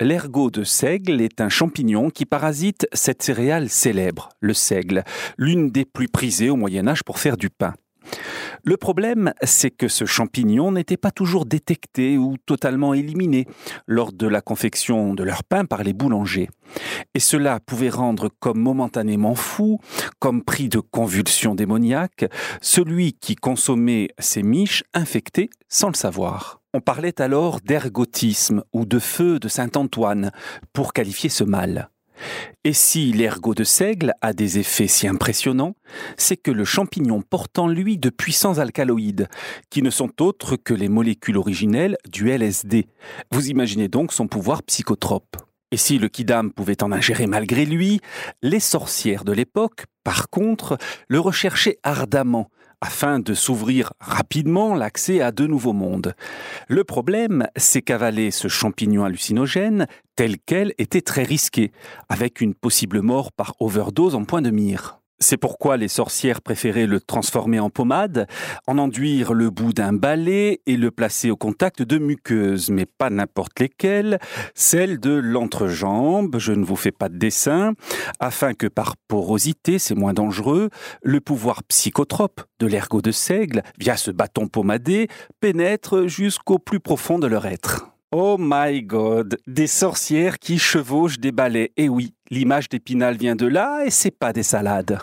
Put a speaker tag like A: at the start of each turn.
A: L'ergot de seigle est un champignon qui parasite cette céréale célèbre, le seigle, l'une des plus prisées au Moyen Âge pour faire du pain. Le problème, c'est que ce champignon n'était pas toujours détecté ou totalement éliminé lors de la confection de leur pain par les boulangers. Et cela pouvait rendre comme momentanément fou, comme pris de convulsions démoniaques, celui qui consommait ces miches infectées sans le savoir. On parlait alors d'ergotisme ou de feu de Saint-Antoine pour qualifier ce mal. Et si l'ergot de seigle a des effets si impressionnants, c'est que le champignon porte en lui de puissants alcaloïdes, qui ne sont autres que les molécules originelles du LSD. Vous imaginez donc son pouvoir psychotrope. Et si le kidam pouvait en ingérer malgré lui, les sorcières de l'époque, par contre, le recherchaient ardemment, afin de s'ouvrir rapidement l'accès à de nouveaux mondes. Le problème, c'est qu'avaler ce champignon hallucinogène tel quel était très risqué, avec une possible mort par overdose en point de mire. C'est pourquoi les sorcières préféraient le transformer en pommade, en enduire le bout d'un balai et le placer au contact de muqueuses, mais pas n'importe lesquelles, celles de l'entrejambe, je ne vous fais pas de dessin, afin que par porosité, c'est moins dangereux, le pouvoir psychotrope de l'ergot de seigle, via ce bâton pommadé, pénètre jusqu'au plus profond de leur être. Oh my god, des sorcières qui chevauchent des balais. Et oui, l'image d'Épinal vient de là et c'est pas des salades.